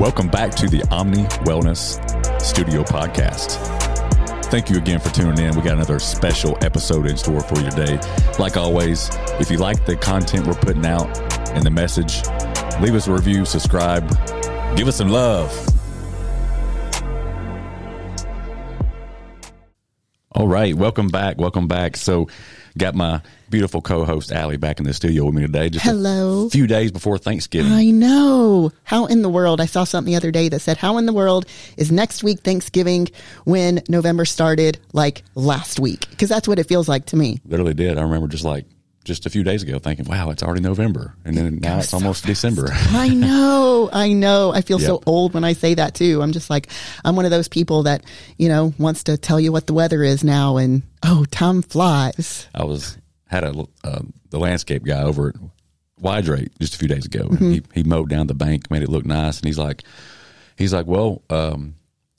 Welcome back to the Omni Wellness Studio Podcast. Thank you again for tuning in. We got another special episode in store for you today. Like always, if you like the content we're putting out and the message, leave us a review, subscribe, give us some love. All right, welcome back. Welcome back. So, got my beautiful co-host Allie back in the studio with me today. Just Hello. a few days before Thanksgiving. I know. How in the world? I saw something the other day that said, How in the world is next week Thanksgiving when November started like last week? Because that's what it feels like to me. Literally did. I remember just like just a few days ago thinking, "Wow, it's already November," and then now it's almost December. I know. I know. I feel so old when I say that too. I'm just like, I'm one of those people that, you know, wants to tell you what the weather is now and, oh, time flies. I was had a uh, the landscape guy over at Wydrate just a few days ago. Mm-hmm. And he he mowed down the bank, made it look nice, and he's like, he's like, well, um,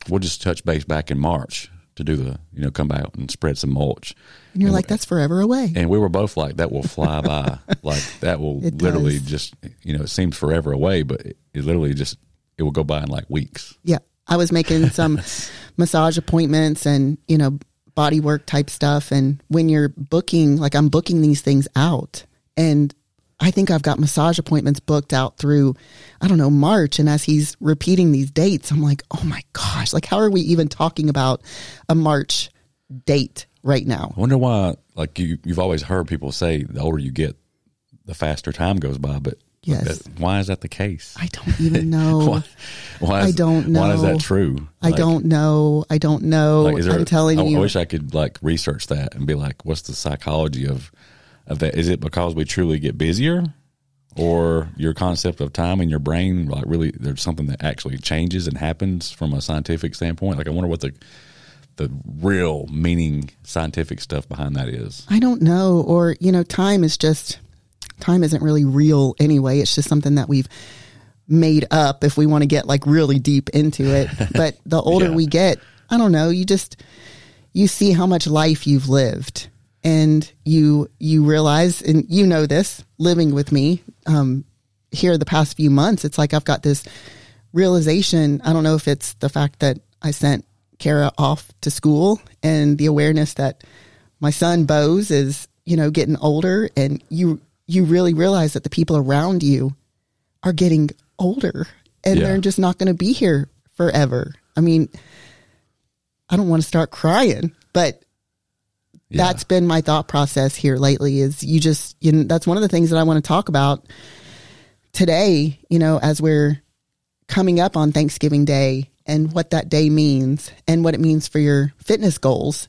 we'll just touch base back in March to do the you know come out and spread some mulch. And you're like, that's forever away. And we were both like, that will fly by. like that will It literally does. just you know it seems forever away, but it, it literally just it will go by in like weeks. Yeah. I was making some massage appointments and, you know, body work type stuff. And when you're booking, like I'm booking these things out and I think I've got massage appointments booked out through, I don't know, March. And as he's repeating these dates, I'm like, oh my gosh, like how are we even talking about a March date right now? I wonder why, like you, you've always heard people say, the older you get, the faster time goes by. But Yes. that- why is that the case? I don't even know. why, why I don't know. Why is that true? I Like- don't know. I don't know. Like, there, I'm telling I, you. I wish I could like research that and be like, what's the psychology of of that? Is it because we truly get busier, or your concept of time in your brain like really there's something that actually changes and happens from a scientific standpoint? Like, I wonder what the the real meaning scientific stuff behind that is. I don't know. Or, you know, time is just, time isn't really real anyway. It's just something that we've made up if we want to get like really deep into it. But the older Yeah. we get, I don't know, you just, you see how much life you've lived and you, you realize, and you know this living with me, um, here the past few months, it's like I've got this realization. I don't know if it's the fact that I sent Kara off to school and the awareness that my son Bose is, you know, getting older and you you really realize that the people around you are getting older and Yeah. they're just not going to be here forever. I mean, I don't want to start crying, but Yeah. that's been my thought process here lately is you just you know, that's one of the things that I want to talk about today, you know, as we're coming up on Thanksgiving Day and what that day means and what it means for your fitness goals.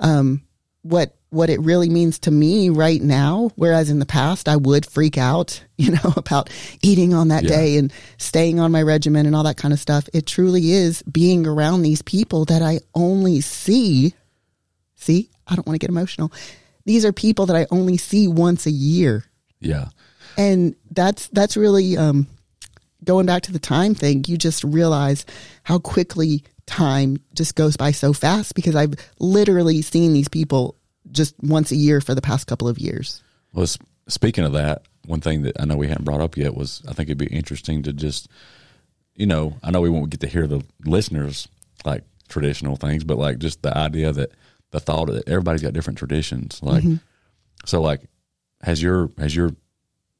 Um, what what it really means to me right now, whereas in the past I would freak out, you know, about eating on that Yeah. day and staying on my regimen and all that kind of stuff. It truly is being around these people that I only see. See, I don't want to get emotional. These are people that I only see once a year yeah. and that's that's really um, going back to the time thing. You just realize how quickly time just goes by so fast because I've literally seen these people just once a year for the past couple of years. Well, speaking of that, one thing that I know we hadn't brought up yet was I think it'd be interesting to just, you know, I know we won't get to hear the listeners like traditional things, but like just the idea that the thought that everybody's got different traditions. Like, mm-hmm. so like, has your has your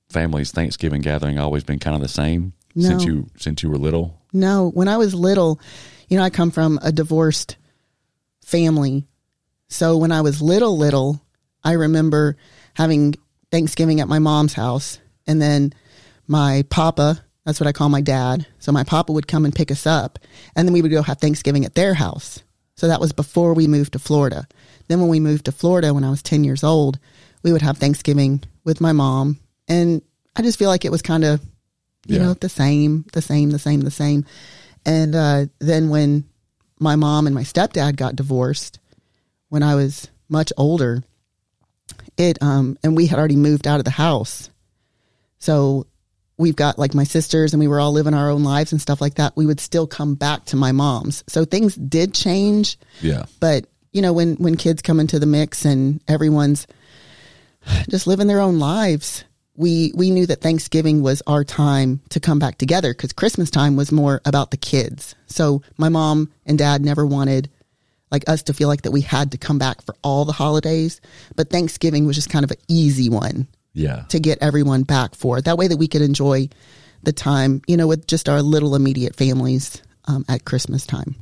family's Thanksgiving gathering always been kind of the same since you since you were little? No, when I was little, you know, I come from a divorced family. So when I was little, little, I remember having Thanksgiving at my mom's house. And then my papa, that's what I call my dad. So my papa would come and pick us up. And then we would go have Thanksgiving at their house. So that was before we moved to Florida. Then when we moved to Florida when I was 10 years old, we would have Thanksgiving with my mom. And I just feel like it was kind of, you Yeah. know, the same, the same, the same, the same. And uh, then when my mom and my stepdad got divorced, when I was much older, it um, and we had already moved out of the house, so we've got like my sisters and we were all living our own lives and stuff like that. We would still come back to my mom's, so things did change. Yeah. But you know, when when kids come into the mix and everyone's just living their own lives, we we knew that Thanksgiving was our time to come back together because Christmas time was more about the kids. So my mom and dad never wanted like us to feel like that we had to come back for all the holidays, but Thanksgiving was just kind of an easy one Yeah. to get everyone back for. That way that we could enjoy the time, you know, with just our little immediate families um, at Christmas time.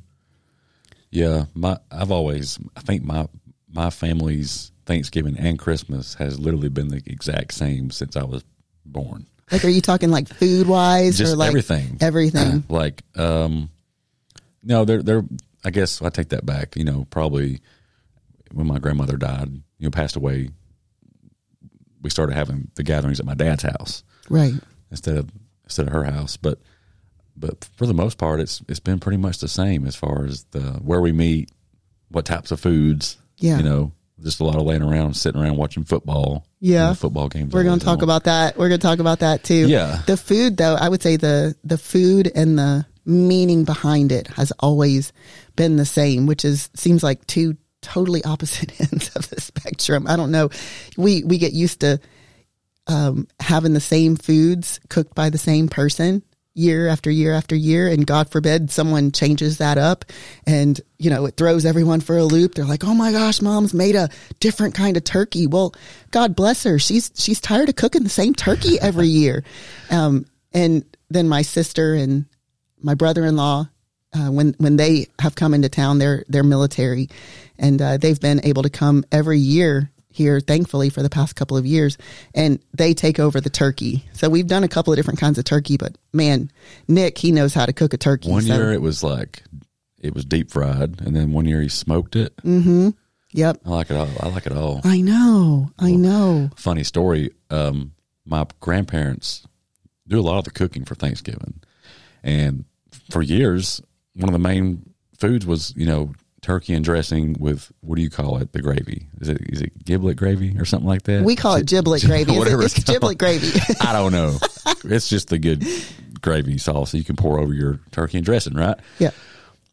Yeah, my I've always I think my my family's Thanksgiving and Christmas has literally been the exact same since I was born. Like, are you talking like food wise or like everything. Everything. like um no, they're they're I guess I take that back, you know, probably when my grandmother died, you know, passed away, we started having the gatherings at my dad's house right. instead of instead of her house. But but for the most part, it's it's been pretty much the same as far as the where we meet, what types of foods. Yeah. you know, just a lot of laying around, sitting around watching football. Yeah. Football games. We're going to talk on. about that. We're going to talk about that too. Yeah. The food though, I would say the the food and the meaning behind it has always been the same, which is seems like two totally opposite ends of the spectrum. I don't know. We we get used to um, having the same foods cooked by the same person year after year after year and god forbid someone changes that up and you know it throws everyone for a loop they're like oh my gosh mom's made a different kind of turkey well god bless her she's she's tired of cooking the same turkey every year um, and then my sister and my brother-in-law uh, when when they have come into town they're they're military and uh, they've been able to come every year here thankfully for the past couple of years and they take over the turkey so we've done a couple of different kinds of turkey but man nick he knows how to cook a turkey One so- year it was like it was deep fried, and then one year he smoked it. Mm. yep I like it all. I like it all. i know i know Funny story. Um, my grandparents do a lot of the cooking for Thanksgiving, and for years, one of the main foods was you know turkey and dressing with what do you call it? The gravy. Is it is it giblet gravy or something like that? we call it giblet gravy Whatever it's it's giblet gravy I don't know. it's just the good gravy sauce that you can pour over your turkey and dressing, right? yeah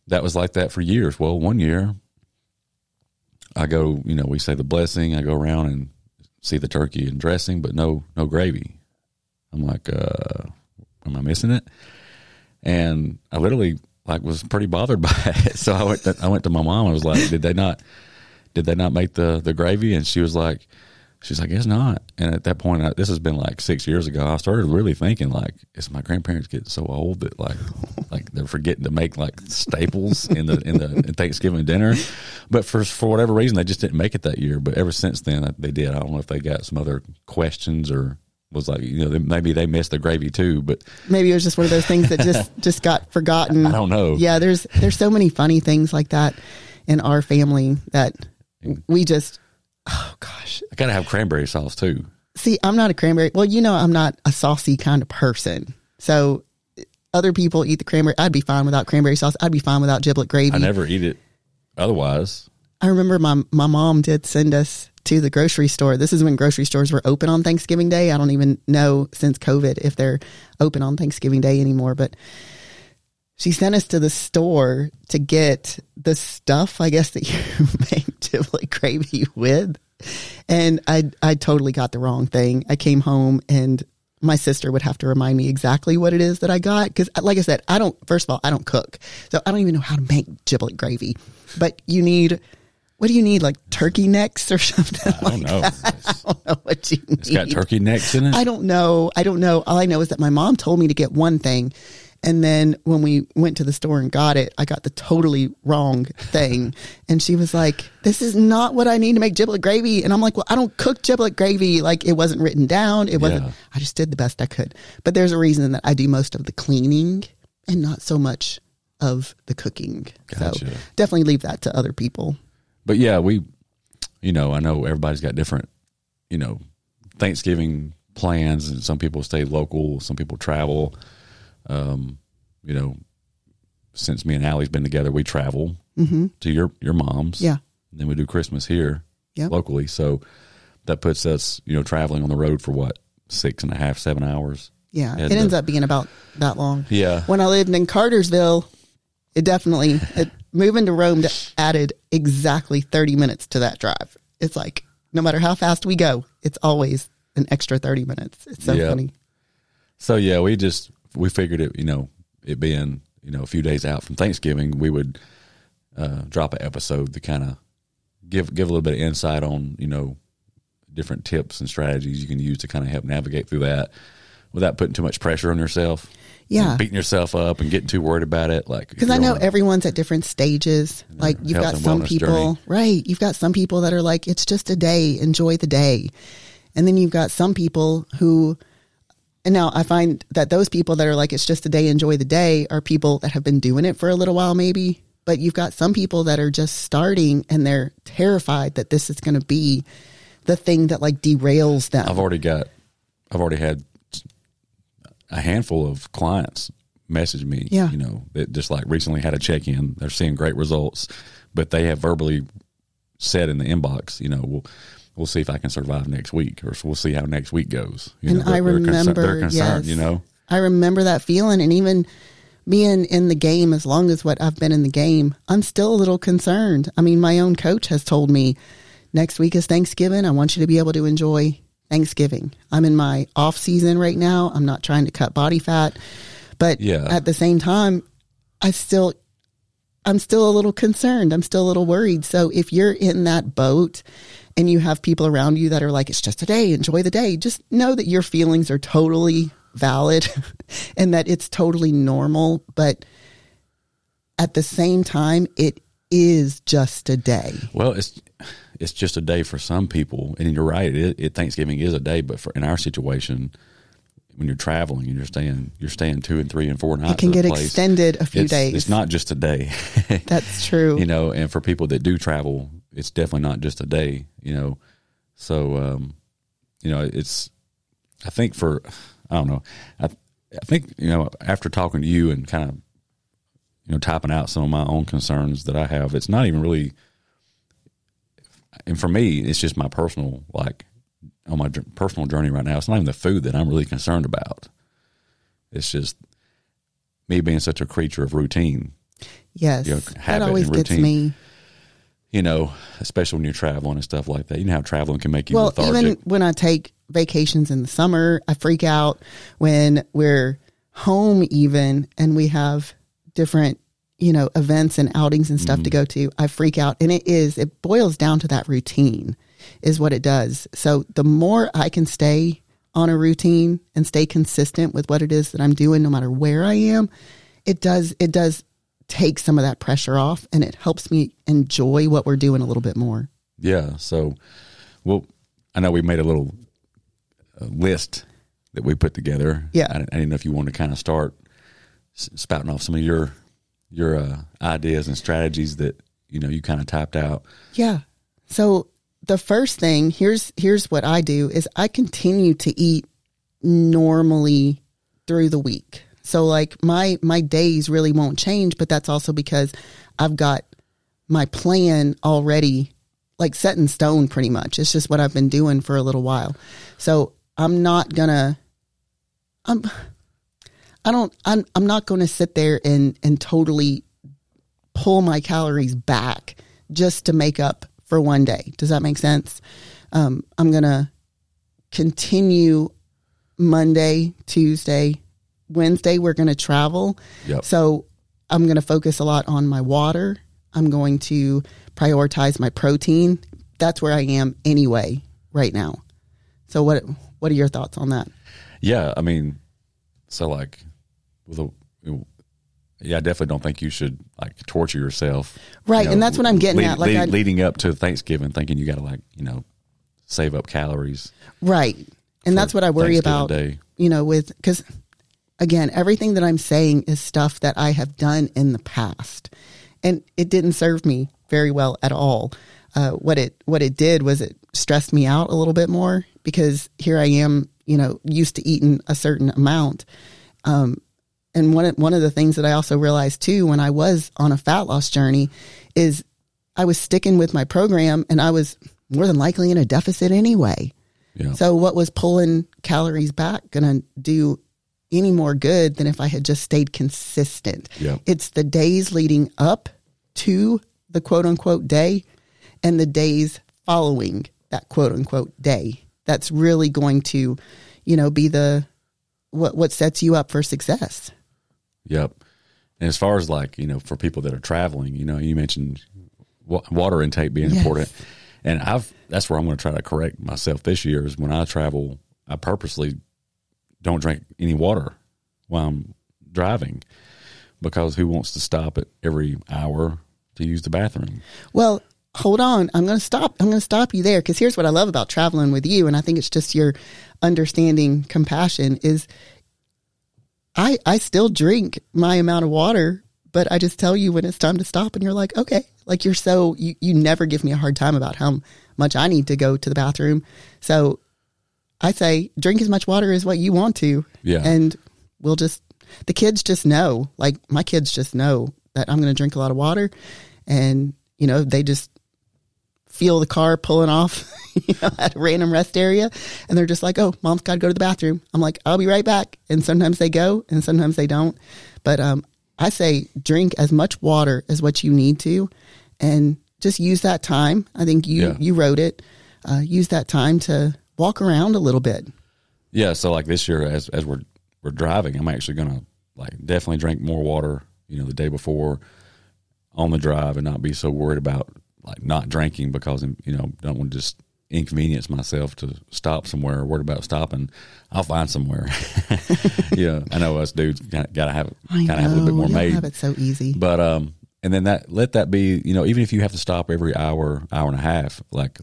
that was like that for years. Well, one year I go, you know, we say the blessing, I go around and see the turkey and dressing, but no no gravy. I'm like, uh, am I missing it? And I literally like was pretty bothered by it. So I went to, I went to my mom. I was like, did they not did they not make the the gravy? And she was like, she's like, it's not. And at that point, I, this has been like six years ago. I started really thinking like, is my grandparents getting so old that like like they're forgetting to make like staples in the in the in Thanksgiving dinner? But for for whatever reason, they just didn't make it that year. But ever since then, they did. I don't know if they got some other questions or was like you know maybe they missed the gravy too. But maybe it was just one of those things that just just got forgotten. I don't know. Yeah, there's there's so many funny things like that in our family that we just oh gosh. I gotta have cranberry sauce too. See, I'm not a cranberry. Well, you know, I'm not a saucy kind of person. So other people eat the cranberry. I'd be fine without cranberry sauce. I'd be fine without giblet gravy. I never eat it otherwise. I remember my my mom did send us to the grocery store. This is when grocery stores were open on Thanksgiving Day. I don't even know since COVID if they're open on Thanksgiving Day anymore, but she sent us to the store to get the stuff, I guess, that you make giblet gravy with. And I I totally got the wrong thing. I came home and my sister would have to remind me exactly what it is that I got because, like I said, I don't. First of all, I don't cook, so I don't even know how to make giblet gravy. But you need, what do you need? Like turkey necks or something? I don't know. It's- I don't know what you need. it's got turkey necks in it. I don't know. I don't know. All I know is that my mom told me to get one thing. And then when we went to the store and got it, I got the totally wrong thing. and she was like, this is not what I need to make giblet gravy. And I'm like, well, I don't cook giblet gravy. Like it wasn't written down. It wasn't, Yeah. I just did the best I could. But there's a reason that I do most of the cleaning and not so much of the cooking. So definitely leave that to other people. But yeah, we, you know, I know everybody's got different, you know, Thanksgiving plans, and some people stay local, some people travel. Um, you know, since me and Allie's been together, we travel to your your mom's. Mm-hmm. Yeah. And then we do Christmas here Yep. locally. So that puts us, you know, traveling on the road for what six and a half, seven hours. Yeah. It ends the- up being about that long. Yeah. when I lived in Cartersville, it definitely it, moving to Rome added exactly 30 minutes to that drive. It's like no matter how fast we go, it's always an extra 30 minutes. It's so Yeah. funny. So yeah, we just we figured it. You know, it being you know a few days out from Thanksgiving, we would uh, drop an episode to kind of give give a little bit of insight on you know different tips and strategies you can use to kind of help navigate through that without putting too much pressure on yourself. Yeah. beating yourself up and getting too worried about it. Like Because I know everyone's at different stages. Like you've got some people, journey. right? You've got some people that are like, it's just a day, enjoy the day. And then you've got some people who, and now I find that those people that are like, it's just a day, enjoy the day, are people that have been doing it for a little while, maybe. But you've got some people that are just starting and they're terrified that this is going to be the thing that like derails them. I've already got, I've already had a handful of clients message me. Yeah. you know, that just like recently had a check in. They're seeing great results, but they have verbally said in the inbox, you know, we'll we'll see if I can survive next week, or we'll see how next week goes. You And know, I they're, they're, concern- remember, they're concerned. yes. You know, I remember that feeling, and even being in the game as long as what I've been in the game, I'm still a little concerned. I mean, my own coach has told me next week is Thanksgiving. I want you to be able to enjoy Thanksgiving. I'm in my off season right now. I'm not trying to cut body fat, but Yeah. at the same time, I still I'm still a little concerned. I'm still a little worried. So if you're in that boat and you have people around you that are like, it's just a day, enjoy the day, just know that your feelings are totally valid and that it's totally normal. But at the same time, it is just a day. well, it's it's just a day for some people, and you're right. It, it Thanksgiving is a day, but for in our situation, when you're traveling and you're staying, you're staying two and three and four nights. It can get place, extended a few it's, days. It's not just a day. That's true. you know and for people that do travel it's definitely not just a day you know so um you know it's i think for i don't know i i think you know after talking to you and kind of you know typing out some of my own concerns that i have it's not even really and for me it's just my personal like on my personal journey right now it's not even the food that i'm really concerned about it's just me being such a creature of routine yes. you know, that habit always and gets me. you know, especially when you're traveling and stuff like that. You know how traveling can make you well, lethargic. even when I take vacations in the summer, I freak out when we're home, even and we have different, you know, events and outings and stuff Mm-hmm. to go to. I freak out, and it is it boils down to that routine, is what it does. So the more I can stay on a routine and stay consistent with what it is that I'm doing, no matter where I am, it does it does take some of that pressure off, and it helps me enjoy what we're doing a little bit more. yeah. So, well, I know we made a little uh, list that we put together. Yeah. I, I didn't know if you wanted to kind of start s- spouting off some of your your uh, ideas and strategies that you know you kind of typed out. Yeah. So the first thing here's here's what I do is I continue to eat normally through the week. So like my my days really won't change, but that's also because I've got my plan already like set in stone pretty much. It's just what I've been doing for a little while. So I'm not gonna I'm I don't I'm I'm not gonna sit there and and totally pull my calories back just to make up for one day. Does that make sense? Um, I'm going to continue Monday, Tuesday, Wednesday. We're going to travel. Yep. So I'm going to focus a lot on my water. I'm going to prioritize my protein. That's where I am anyway right now. So what what are your thoughts on that? Yeah, I mean, so like with a. Yeah, I definitely don't think you should like torture yourself. Right, you and that's what I'm getting lead- at, like lead- leading up to Thanksgiving, thinking you got to like you know save up calories. Right. And that's what I worry about, Day. you know, with, because again, everything that I'm saying is stuff that I have done in the past and it didn't serve me very well at all. Uh, what it, what it did was it stressed me out a little bit more because here I am, you know, used to eating a certain amount. Um, and one of, one of the things that I also realized too when I was on a fat loss journey is I was sticking with my program and I was more than likely in a deficit anyway. Yeah. So what was pulling calories back going to do any more good than if I had just stayed consistent? Yeah. It's the days leading up to the quote unquote day and the days following that quote unquote day that's really going to, you know, be the what what sets you up for success. Yep. And as far as like, you know, for people that are traveling, you know, you mentioned wa- water intake being Yes. important. And I've, that's where I'm going to try to correct myself this year is when I travel, I purposely don't drink any water while I'm driving because who wants to stop at every hour to use the bathroom? Well, hold on. I'm going to stop. I'm going to stop you there because here's what I love about traveling with you, and I think it's just your understanding compassion is. I I still drink my amount of water, but I just tell you when it's time to stop, and you're like, okay, like you're so you you never give me a hard time about how much I need to go to the bathroom. So I say drink as much water as what you want to, Yeah. and we'll just the kids just know like my kids just know that i'm going to drink a lot of water and you know they just feel the car pulling off you know, at a random rest area and they're just like oh mom's got to go to the bathroom. I'm like i'll be right back. And sometimes they go and sometimes they don't. But um, i say drink as much water as what you need to and just use that time. I think you Yeah. you wrote it. Uh, use that time to walk around a little bit. Yeah, so like this year, as as we're we're driving, I'm actually gonna like definitely drink more water. You know, the day before on the drive, and not be so worried about like not drinking because you know don't want to just inconvenience myself to stop somewhere. Or worried about stopping, I'll find somewhere. yeah, I know us dudes got to have kind of have a little bit more made, have it so easy but um, and then that let that be you know even if you have to stop every hour, hour and a half, like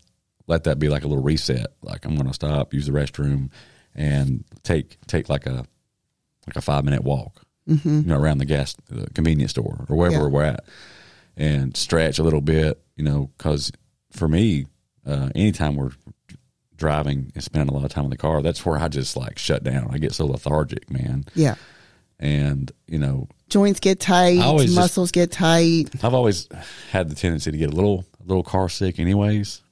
let that be like a little reset. Like I'm going to stop, use the restroom, and take take like a like a five minute walk, mm-hmm. you know, around the gas the convenience store or wherever Yeah. we're at, and stretch a little bit, you know, because for me, uh, anytime we're driving and spending a lot of time in the car, that's where I just like shut down. I get so lethargic, man, yeah and you know, joints get tight, always just- muscles get tight. I've always had the tendency to get a little a little car sick, anyways.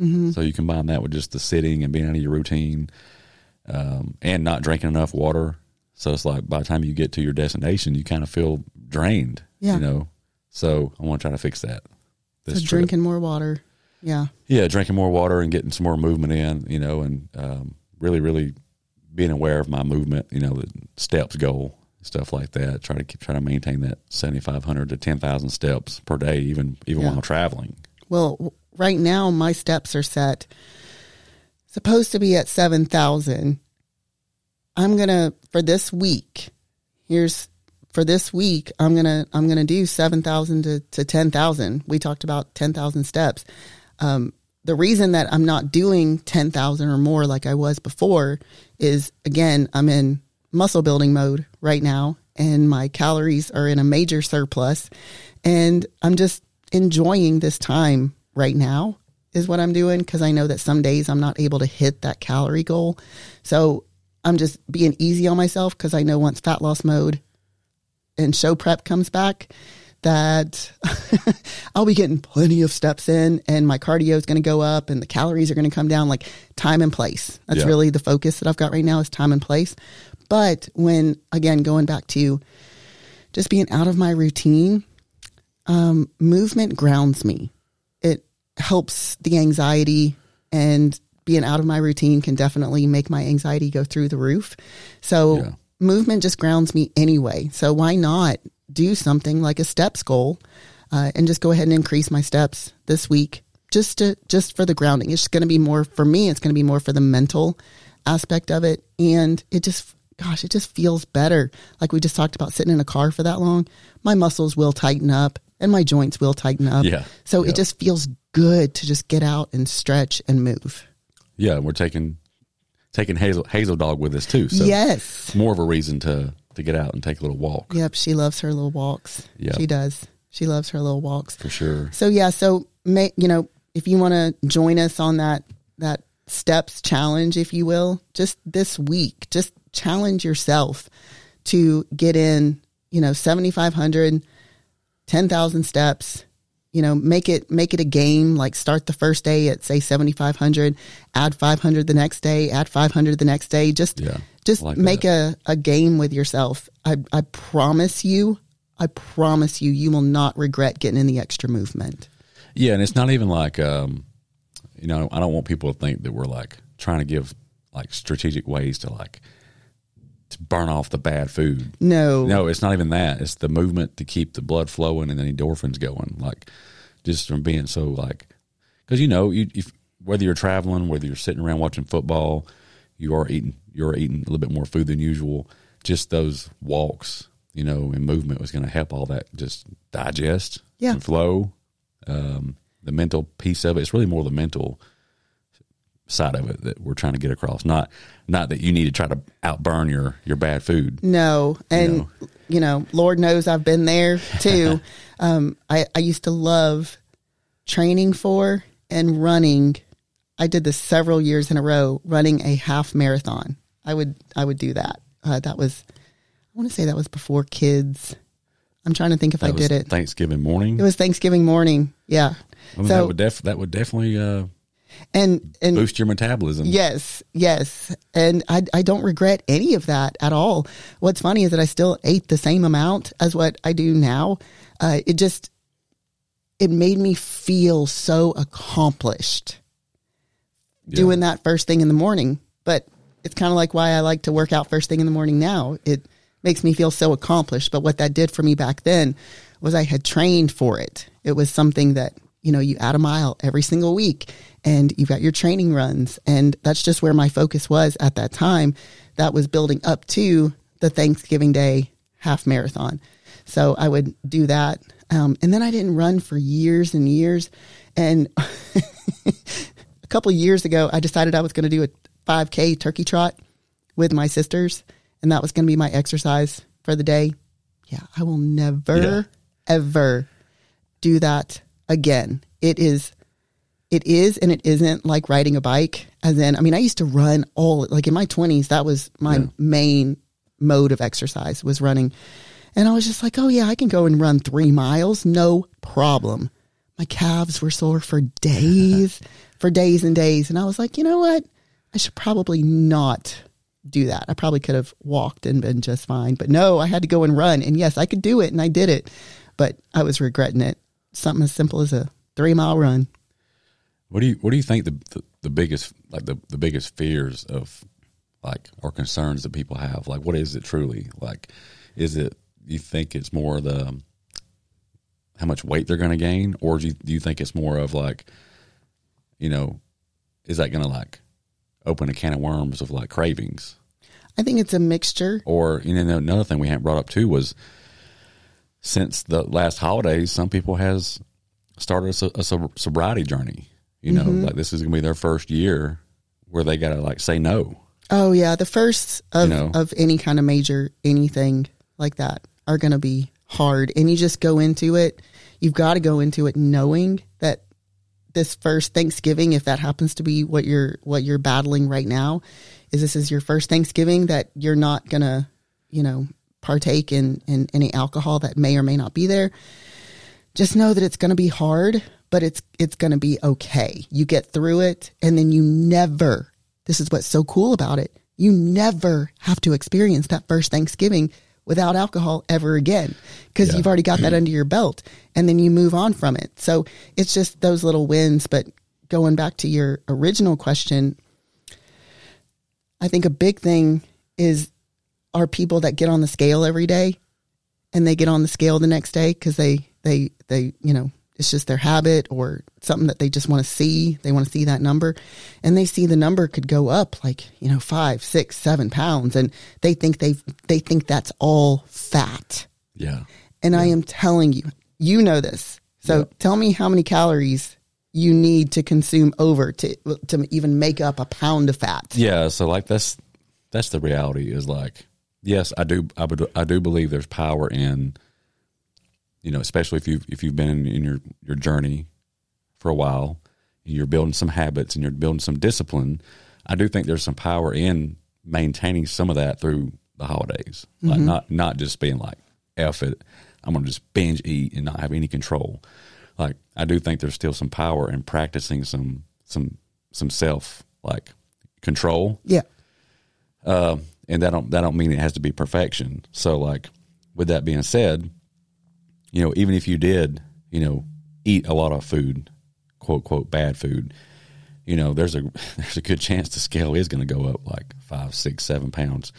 Mm-hmm. So you combine that with just the sitting and being out of your routine, um, and not drinking enough water. So it's like by the time you get to your destination, you kind of feel drained. Yeah. You know. So I want to try to fix that. So This trip. drinking more water. Yeah. Yeah, drinking more water and getting some more movement in. You know, and um, really, really being aware of my movement. You know, the steps goal, stuff like that. Try to keep try to maintain that seventy five hundred to ten thousand steps per day, even even Yeah. while traveling. Well, right now my steps are set supposed to be at 7,000. I'm going to for this week. Here's for this week I'm going to I'm going to do 7,000 to to 10,000. We talked about 10,000 steps. Um the reason that I'm not doing 10,000 or more like I was before is again, I'm in muscle building mode right now and my calories are in a major surplus and I'm just enjoying this time right now is what I'm doing because I know that some days I'm not able to hit that calorie goal. So I'm just being easy on myself because I know once fat loss mode and show prep comes back that I'll be getting plenty of steps in and my cardio is going to go up and the calories are going to come down like time and place. That's Yeah. really the focus that I've got right now is time and place. But when again going back to just being out of my routine, um, movement grounds me. It helps the anxiety and being out of my routine can definitely make my anxiety go through the roof. So Yeah. Movement just grounds me anyway. So why not do something like a steps goal uh, and just go ahead and increase my steps this week just to just for the grounding. It's going to be more for me. It's going to be more for the mental aspect of it, and it just gosh, it just feels better. Like we just talked about sitting in a car for that long, my muscles will tighten up and my joints will tighten up. Yeah. So Yeah. it just feels good to just get out and stretch and move. Yeah, we're taking taking Hazel Hazel Dog with us too. So yes. more of a reason to to get out and take a little walk Yep. She loves her little walks. Yep. She does. She loves her little walks. for sure. So yeah, so may, you know, if you want to join us on that that steps challenge, if you will, just this week, just challenge yourself to get in, you know, 7,500, 10,000 steps, you know, make it, make it a game, like start the first day at say 7,500, add 500 the next day, add 500 the next day. Just, Yeah, just like make a, a game with yourself. I, I promise you, I promise you, you will not regret getting in the extra movement. Yeah, and it's not even like um, you know, I don't want people to think that we're like trying to give like strategic ways to like to burn off the bad food. No. No, it's not even that. It's the movement to keep the blood flowing and the endorphins going. Like just from being so like, because you know, you if, whether you're traveling, whether you're sitting around watching football, you are eating you're eating a little bit more food than usual. Just those walks, you know, and movement was going to help all that just digest Yeah. and flow. Um, the mental piece of it, it's really more the mental side of it that we're trying to get across. Not not that you need to try to outburn your your bad food. No, and know. you know, Lord knows I've been there too. um, I I used to love training for and running. I did this several years in a row, running a half marathon. I would I would do that. Uh, that was I want to say that was before kids. I'm trying to think if I That was did it. Thanksgiving morning. It was Thanksgiving morning. Yeah. So that would def- that would definitely uh, and and boost your metabolism. Yes, yes. And I, I don't regret any of that at all. What's funny is that I still ate the same amount as what I do now. Uh, it just, it made me feel so accomplished Yeah. doing that first thing in the morning. But it's kind of like why I like to work out first thing in the morning now. It makes me feel so accomplished. But what that did for me back then was I had trained for it. It was something that, you know, you add a mile every single week and you've got your training runs. And that's just where my focus was at that time. That was building up to the Thanksgiving Day half marathon. So I would do that. Um, and then I didn't run for years and years. And a couple of years ago, I decided I was going to do a 5K turkey trot with my sisters, and that was going to be my exercise for the day. Yeah, I will never, Yeah. ever do that again. It is, it is, and it isn't like riding a bike. As in, I mean, I used to run all like in my twenties. That was my Yeah. main mode of exercise was running, and I was just like, oh yeah, I can go and run three miles, no problem. My calves were sore for days, for days and days, and I was like, you know what? I should probably not do that. I probably could have walked and been just fine. But no, I had to go and run. And yes, I could do it and I did it. But I was regretting it. Something as simple as a three mile run. What do you What do you think the the, the biggest like the, the biggest fears of like or concerns that people have? Like, what is it truly? Like, is it you think it's more the how much weight they're going to gain, or do you, do you think it's more of like, you know, is that going to like open a can of worms of like cravings? I think it's a mixture. Or you know, another thing we hadn't brought up too was since the last holidays, some people has started a, a sobriety journey. You know, mm-hmm. like this is gonna be their first year where they gotta like say no. Oh yeah, the first of You know. of any kind of major anything like that are going to be hard, and you just go into it. You've got to go into it knowing that this first Thanksgiving, if that happens to be what you're what you're battling right now, is this is your first Thanksgiving that you're not going to, you know, partake in in any alcohol that may or may not be there. Just know that it's going to be hard, but it's it's going to be okay. You get through it, and then you never. This is what's so cool about it. You never have to experience that first Thanksgiving without alcohol ever again because Yeah. you've already got that under your belt, and then you move on from it. So it's just those little wins. But going back to your original question, I think a big thing is are people that get on the scale every day and they get on the scale the next day because they they they you know it's just their habit or something that they just want to see they want to see that number and they see the number could go up like you know five six seven pounds and they think they they think that's all fat Yeah, and i am telling you you know this so Yeah. tell me how many calories you need to consume over to to even make up a pound of fat yeah. So like that's that's the reality. Is like yes, I do I, would, I do believe there's power in you know especially if you if you've been in, your your journey for a while, you're building some habits and you're building some discipline. I do think there's some power in maintaining some of that through the holidays, like not not just being like f it, I'm gonna just binge eat and not have any control. Like I do think there's still some power in practicing some some some self like control yeah uh, and that don't that don't mean it has to be perfection. So, like, with that being said, you know, even if you did, you know, eat a lot of food, quote quote bad food, you know, there's a there's a good chance the scale is going to go up like five, six, seven pounds.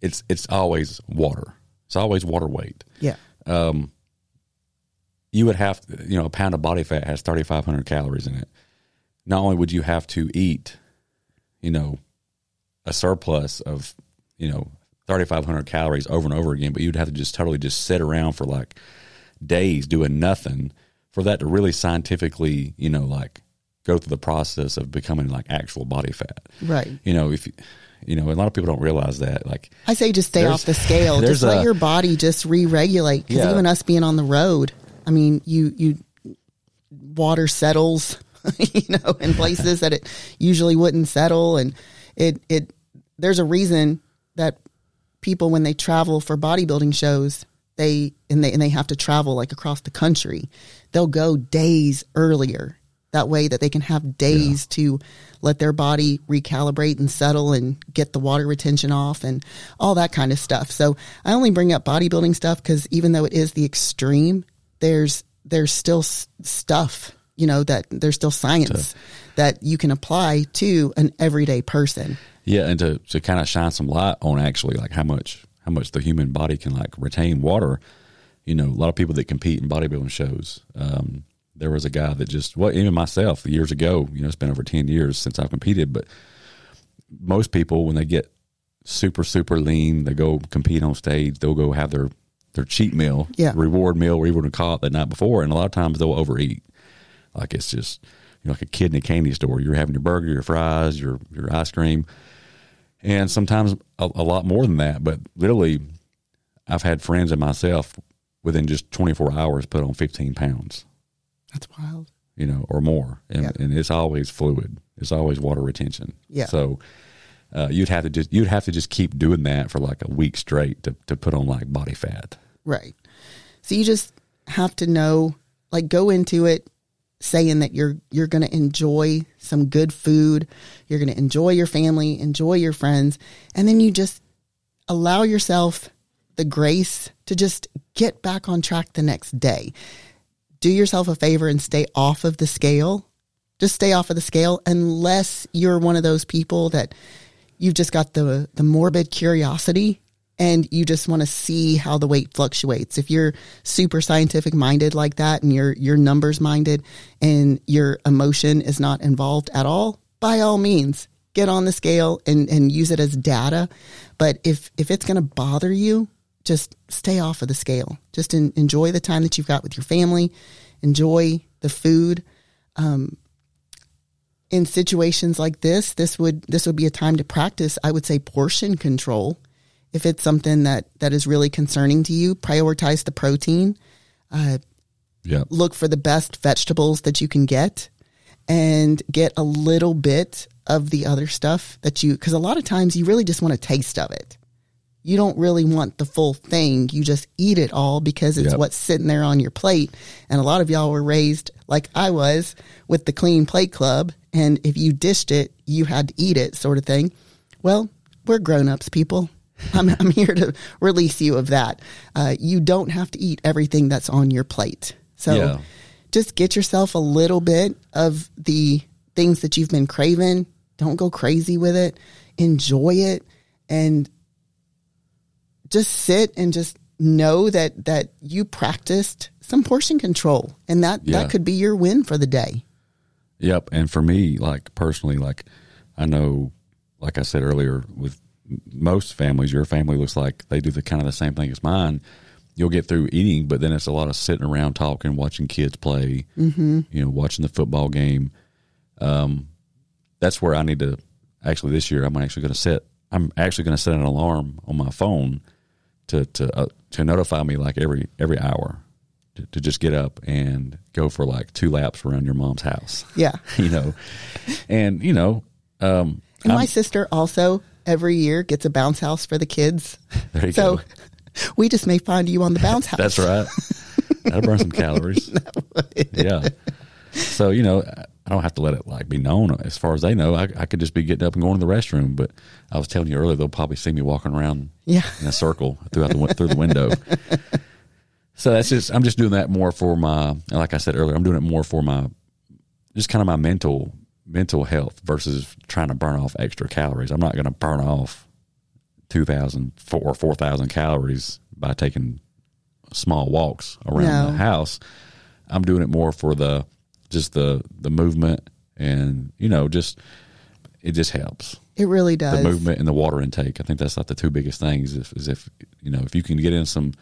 It's it's always water. It's always water weight. Yeah. Um, You would have, you know, a pound of body fat has 3,500 calories in it. Not only would you have to eat, you know, a surplus of, you know, 3,500 calories over and over again, but you'd have to just totally just sit around for like days doing nothing for that to really scientifically, you know, like go through the process of becoming like actual body fat. Right. You know, if you, you know, a lot of people don't realize that. Like, I say just stay off the scale. Just let a- your body just re-regulate. Because Yeah. even us being on the road, I mean, you you water settles, you know, in places that it usually wouldn't settle, and it it there's a reason that people when they travel for bodybuilding shows they and they and they have to travel like across the country, they'll go days earlier. That way that they can have days to let their body recalibrate and settle and get the water retention off and all that kind of stuff. So I only bring up bodybuilding stuff because even though it is the extreme, there's there's still s- stuff you know that there's still science that you can apply to an everyday person. Yeah, and to, to kind of shine some light on actually like how much how much the human body can like retain water. You know, a lot of people that compete in bodybuilding shows. Um, there was a guy that just well, even myself years ago. You know, it's been over ten years since I've competed, but most people when they get super super lean, they go compete on stage. They'll go have their their cheat meal, Yeah. reward meal, whatever you want to call it, the night before, and a lot of times they'll overeat. Like it's just you know like a kid in a candy store. You're having your burger, your fries, your your ice cream and sometimes a, a lot more than that. But literally, I've had friends and myself within just 24 hours put on 15 pounds, That's wild. you know, or more, and, Yeah. and it's always fluid. It's always water retention. Yeah. So uh, you'd have to just you'd have to just keep doing that for like a week straight to to put on like body fat. Right. So you just have to know, like, go into it saying that you're you're going to enjoy some good food, you're going to enjoy your family, enjoy your friends, and then you just allow yourself the grace to just get back on track the next day. Do yourself a favor and stay off of the scale. Just stay off of the scale unless you're one of those people that you've just got the the morbid curiosity and you just want to see how the weight fluctuates. If you're super scientific minded like that and you're you're numbers minded and your emotion is not involved at all, by all means, get on the scale and and use it as data. But if if it's going to bother you, just stay off of the scale. Just en- enjoy the time that you've got with your family. Enjoy the food um, in situations like this, this would this would be a time to practice. I would say portion control. If it's something that that is really concerning to you, prioritize the protein. Uh, yeah. Look for the best vegetables that you can get, and get a little bit of the other stuff that you. Because a lot of times you really just want a taste of it. You don't really want the full thing. You just eat it all because it's Yep. what's sitting there on your plate. And a lot of y'all were raised like I was with the clean plate club. And if you dished it, you had to eat it, sort of thing. Well, we're grown ups, people. I'm, I'm here to release you of that. Uh, you don't have to eat everything that's on your plate. So Yeah. just get yourself a little bit of the things that you've been craving. Don't go crazy with it. Enjoy it and just sit and just know that that you practiced some portion control and that Yeah. that could be your win for the day. Yep. And for me, like personally, like I know, like I said earlier, with most families, your family looks like they do the kind of the same thing as mine. You'll get through eating, but then it's a lot of sitting around talking, watching kids play, mm-hmm. you know, watching the football game. Um, that's where I need to actually this year. I'm actually going to set. I'm actually going to set an alarm on my phone to to uh, to notify me like every every hour to, to just get up and go for like two laps around your mom's house Yeah. you know, and you know, um, And my I'm- sister also every year gets a bounce house for the kids. there you So go. we just may find you on the bounce house. That's right. That'll burn some calories. yeah. So you know, I don't have to let it like be known. As far as they know, I, I could just be getting up and going to the restroom. But I was telling you earlier, they'll probably see me walking around Yeah. in a circle throughout the through the window. So that's just I'm just doing that more for my like I said earlier, I'm doing it more for my just kind of my mental mental health versus trying to burn off extra calories. I'm not going to burn off 2,000 or 4,000 calories by taking small walks around No. the house. I'm doing it more for the just the the movement and you know just it just helps It really does. the movement and the water intake. I think that's like the two biggest things. If, is if you know if you can get in some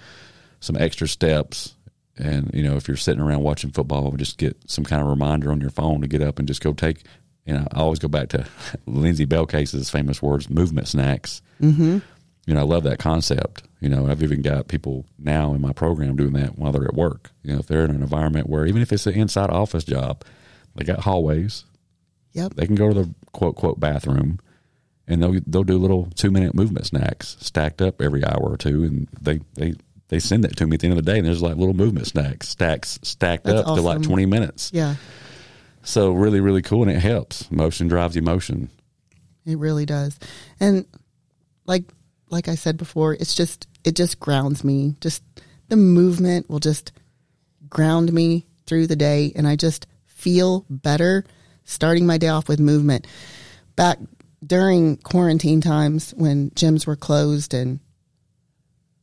some extra steps, and you know if you're sitting around watching football, just get some kind of reminder on your phone to get up and just go take. You know, I always go back to Lindsay Bellcase's famous words: "movement snacks." Mm-hmm. You know, I love that concept. You know, I've even got people now in my program doing that while they're at work. You know, if they're in an environment where even if it's an inside office job, they got hallways, Yep. they can go to the quote quote bathroom and they'll they'll do little two minute movement snacks stacked up every hour or two and they they they send that to me at the end of the day and there's like little movement snacks stacks stacked That's up to like 20 minutes Yeah. so really really cool and it helps motion drives emotion It really does. And like like I said before, it's just it just grounds me. Just the movement will just ground me through the day and I just feel better starting my day off with movement. Back during quarantine times when gyms were closed and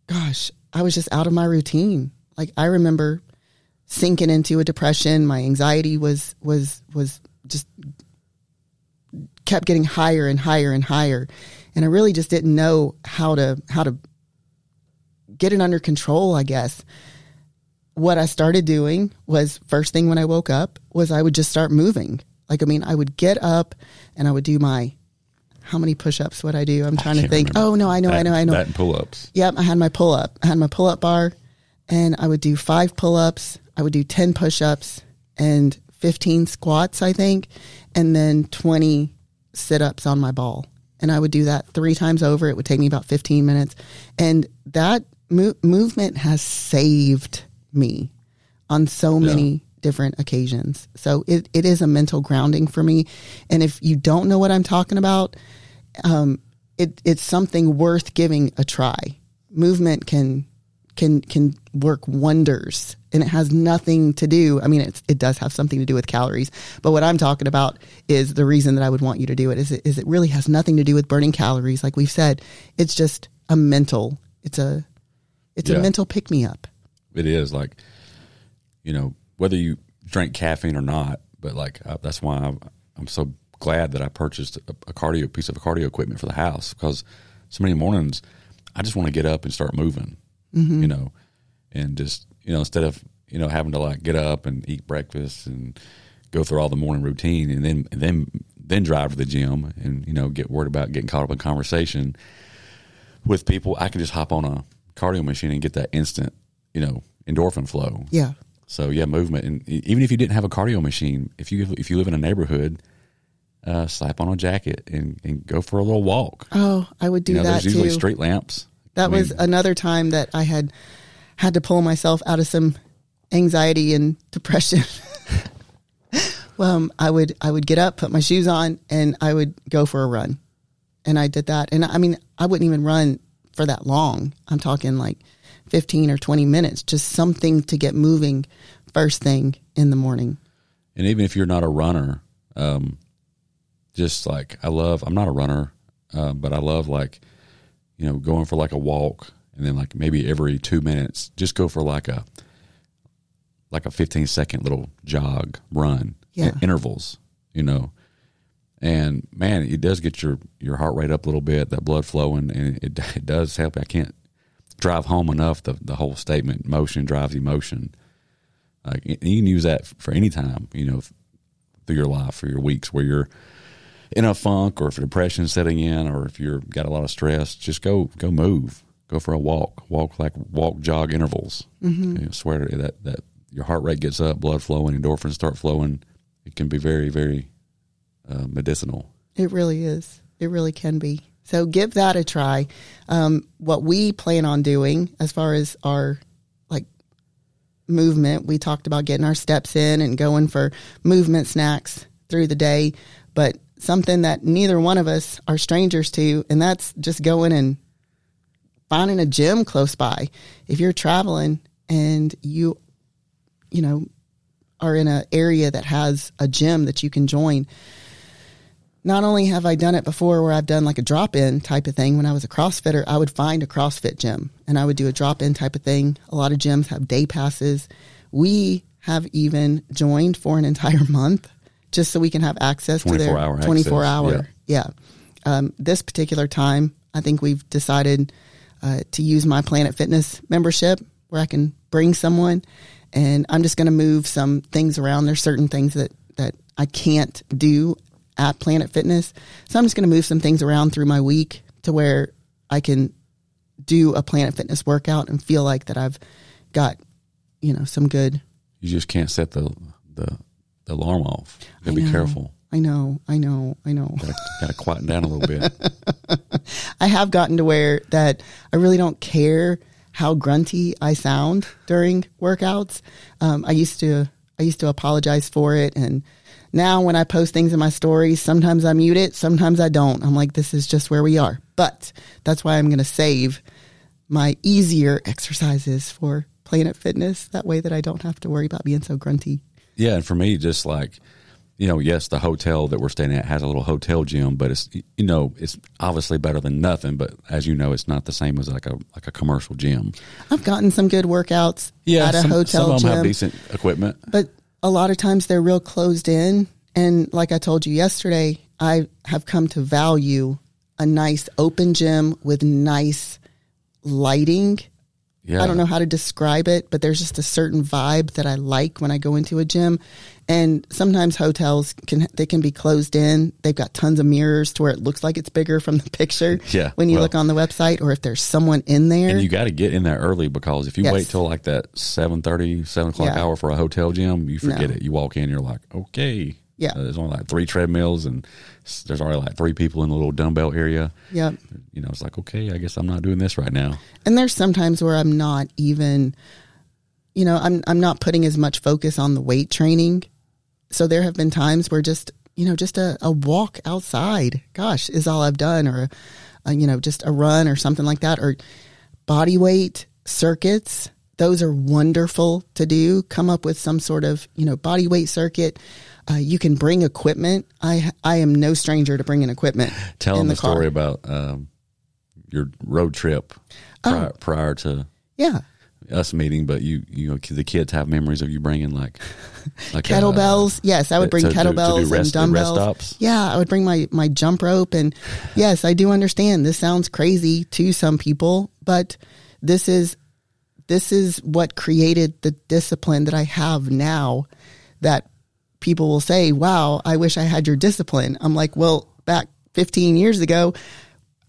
gosh, I was just out of my routine. Like I remember sinking into a depression. My anxiety was was was just kept getting higher and higher and higher and i really just didn't know how to how to get it under control i guess what i started doing was first thing when i woke up was i would just start moving like i mean i would get up and i would do my how many push-ups would i do i'm trying to think remember. oh no i know i know i know that and pull-ups Yep, I had my pull up. I had my pull up bar and I would do five pull ups. I would do 10 push ups and 15 squats, I think, and then 20 sit ups on my ball. And I would do that three times over. It would take me about 15 minutes. And that mo- movement has saved me on so many different occasions. So it, it is a mental grounding for me. And if you don't know what I'm talking about, um, it, it's something worth giving a try. Movement can can can work wonders, and it has nothing to do. I mean, it's, it does have something to do with calories, but what I'm talking about is the reason that I would want you to do it is it, is it really has nothing to do with burning calories, like we've said. It's just a mental. It's a it's Yeah. a mental pick me up. it is like you know whether you drink caffeine or not but like I, that's why I'm, I'm so glad that i purchased a, a cardio piece of cardio equipment for the house because so many mornings i just want to get up and start moving mm-hmm. you know and just you know instead of you know having to like get up and eat breakfast and go through all the morning routine and then and then then drive to the gym and you know get worried about getting caught up in conversation with people i can just hop on a cardio machine and get that instant you know endorphin flow. Yeah, so yeah, movement, and even if you didn't have a cardio machine, if you if you live in a neighborhood, uh, slap on a jacket and, and go for a little walk. Oh, I would do you know, that there's usually too. street lamps. That I mean, was another time that I had had to pull myself out of some anxiety and depression. well, um, I would I would get up, put my shoes on, and I would go for a run. And I did that. And I mean, I wouldn't even run for that long. I'm talking like 15 or 20 minutes, just something to get moving first thing in the morning. and even if you're not a runner, um, just like I love, I'm not a runner, uh, but I love like you know going for like a walk, and then like maybe every two minutes, just go for like a like a 15 second little jog run Yeah. in- intervals, you know. And man, it does get your your heart rate up a little bit, that blood flowing, and it it does help. I can't drive home enough the the whole statement: motion drives emotion. Like you can use that for any time, you know, through your life for your weeks where you're in a funk, or if depression's setting in, or if you're got a lot of stress. Just go go move, go for a walk, walk like walk jog intervals. Mm-hmm. I swear to you that that your heart rate gets up, blood flowing, endorphins start flowing. It can be very very uh, medicinal. It really is. It really can be. So give that a try. Um, what we plan on doing as far as our like movement, we talked about getting our steps in and going for movement snacks through the day, but something that neither one of us are strangers to, and that's just going and finding a gym close by. If you're traveling and you, you know, are in an area that has a gym that you can join, not only have I done it before where I've done like a drop in type of thing when I was a CrossFitter, I would find a CrossFit gym and I would do a drop in type of thing. A lot of gyms have day passes. We have even joined for an entire month just so we can have access to their 24 hour 24 access, hour. Yeah. Um, this particular time, I think we've decided uh, to use my Planet Fitness membership where I can bring someone and I'm just going to move some things around. There's certain things that, that I can't do at Planet Fitness. So I'm just going to move some things around through my week to where I can do a Planet Fitness workout and feel like that I've got, you know, some good. You just can't set the the, the alarm off. You gotta be careful. I know, I know, I know. Gotta, gotta quieten down a little bit. I have gotten to where that I really don't care how grunty I sound during workouts. Um, I used to I used to apologize for it, and now when I post things in my stories, sometimes I mute it, sometimes I don't. I'm like, this is just where we are. But that's why I'm going to save my easier exercises for Planet Fitness. That way that I don't have to worry about being so grunty. Yeah, and for me, just like you know, yes, the hotel that we're staying at has a little hotel gym, but it's you know, it's obviously better than nothing. But as you know, it's not the same as like a like a commercial gym. I've gotten some good workouts Yeah, at a some, hotel some of them gym. have decent equipment. but a lot of times they're real closed in. And like I told you yesterday, I have come to value a nice open gym with nice lighting. Yeah, I don't know how to describe it, but there's just a certain vibe that I like when I go into a gym. And sometimes hotels can they can be closed in. They've got tons of mirrors to where it looks like it's bigger from the picture Yeah, when you well- look on the website or if there's someone in there. And you got to get in there early because if you Yes. wait till like that 7.30, 7 o'clock Yeah. hour for a hotel gym, you forget No. it. You walk in, you're like, okay. Yeah. Uh, there's only like three treadmills and there's already like three people in the little dumbbell area. yep. You know, it's like, okay, I guess I'm not doing this right now. and there's sometimes where I'm not even, you know, I'm I'm not putting as much focus on the weight training. So there have been times where just you know just a, a walk outside, gosh, is all I've done, or a, you know just a run or something like that, or body weight circuits. Those are wonderful to do. Come up with some sort of you know body weight circuit. Uh, you can bring equipment. I I am no stranger to bringing equipment. Tell them the the, story about um, your road trip prior, prior to Yeah, us meeting, but you, you know, the kids have memories of you bringing like, like uh, kettlebells. yes, I would bring to- to- to kettlebells rest- and dumbbells. Yeah, I would bring my my jump rope, and yes, I do understand. This sounds crazy to some people, but this is this is what created the discipline that I have now. That people will say, "Wow, I wish I had your discipline." I'm like, well, back 15 years ago.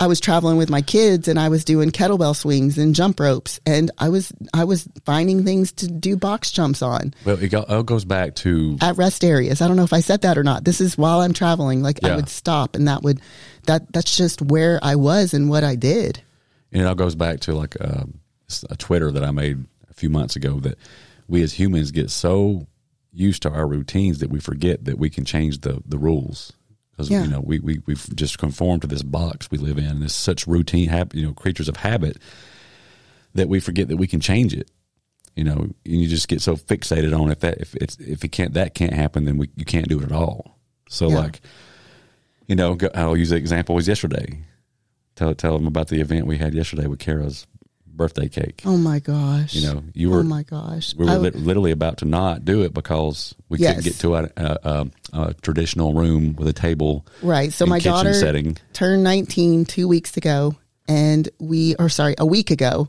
I was traveling with my kids and I was doing kettlebell swings and jump ropes and I was I was finding things to do box jumps on Well, it, go, it goes back to at rest areas. I don't know if I said that or not. This is while I'm traveling. Like I would stop and that would that that's just where I was and what I did. And it all goes back to like um, a Twitter that I made a few months ago that we as humans get so used to our routines that we forget that we can change the, the rules. Because Yeah. you know we, we we've just conformed to this box we live in, and it's such routine, hab- you know, creatures of habit that we forget that we can change it. You know, and you just get so fixated on if that if it's if it can't that can't happen, then we you can't do it at all. So Yeah. like, you know, go, I'll use the example was yesterday. Tell tell them about the event we had yesterday with Kara's birthday cake. Oh my gosh. You know, you were Oh my gosh. we were I- lit literally about to not do it because we Yes. couldn't get to a, a, a, a traditional room with a table. right. So my daughter setting. turned 19 two weeks ago and we or sorry, a week ago.